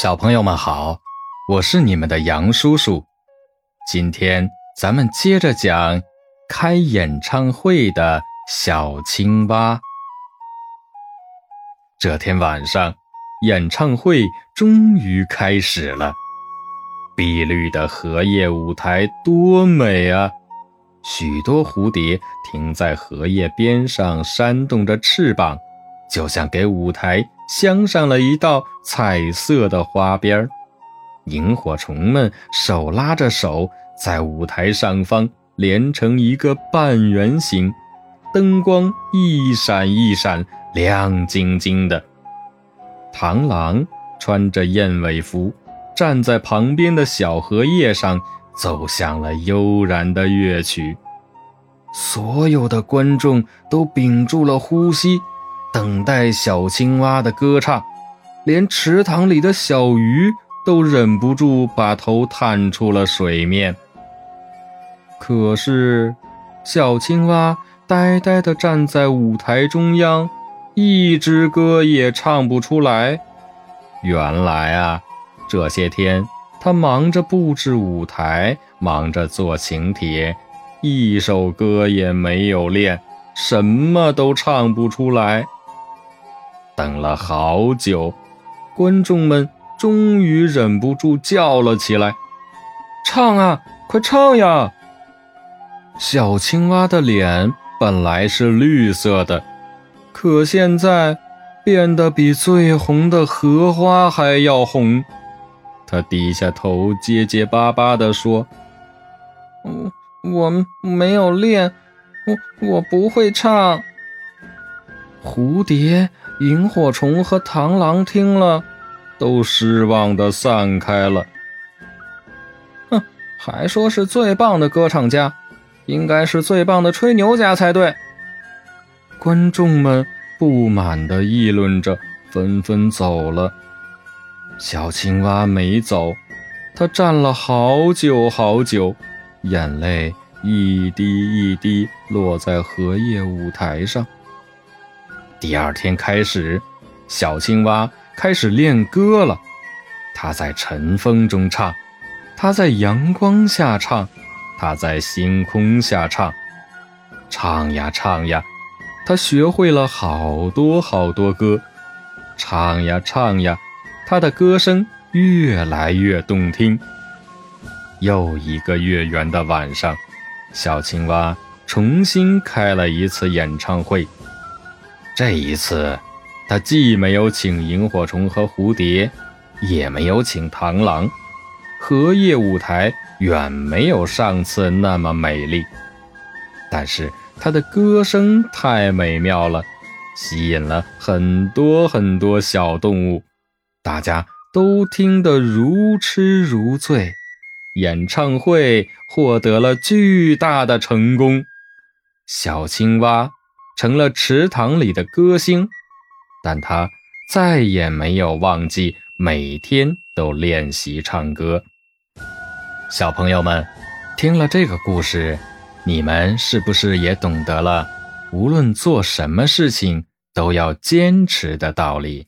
小朋友们好，我是你们的杨叔叔。今天咱们接着讲开演唱会的小青蛙。这天晚上，演唱会终于开始了。碧绿的荷叶舞台多美啊！许多蝴蝶停在荷叶边上，扇动着翅膀，就像给舞台。镶上了一道彩色的花边，萤火虫们手拉着手，在舞台上方连成一个半圆形，灯光一闪一闪，亮晶晶的。螳螂穿着燕尾服，站在旁边的小荷叶上，奏响了悠然的乐曲。所有的观众都屏住了呼吸。等待小青蛙的歌唱，连池塘里的小鱼都忍不住把头探出了水面。可是，小青蛙呆呆地站在舞台中央，一支歌也唱不出来。原来啊，这些天他忙着布置舞台，忙着做请帖，一首歌也没有练，什么都唱不出来。等了好久，观众们终于忍不住叫了起来：“唱啊，快唱呀！”小青蛙的脸本来是绿色的，可现在变得比最红的荷花还要红。他低下头，结结巴巴地说：“我，我没有练，我我不会唱。”蝴蝶。萤火虫和螳螂听了，都失望的散开了。哼，还说是最棒的歌唱家，应该是最棒的吹牛家才对。观众们不满的议论着，纷纷走了。小青蛙没走，它站了好久好久，眼泪一滴一滴落在荷叶舞台上。第二天开始，小青蛙开始练歌了。它在晨风中唱，它在阳光下唱，它在星空下唱。唱呀唱呀，它学会了好多好多歌。唱呀唱呀，它的歌声越来越动听。又一个月圆的晚上，小青蛙重新开了一次演唱会。这一次，他既没有请萤火虫和蝴蝶，也没有请螳螂。荷叶舞台远没有上次那么美丽，但是他的歌声太美妙了，吸引了很多很多小动物，大家都听得如痴如醉。演唱会获得了巨大的成功，小青蛙。成了池塘里的歌星，但他再也没有忘记每天都练习唱歌。小朋友们，听了这个故事，你们是不是也懂得了无论做什么事情都要坚持的道理？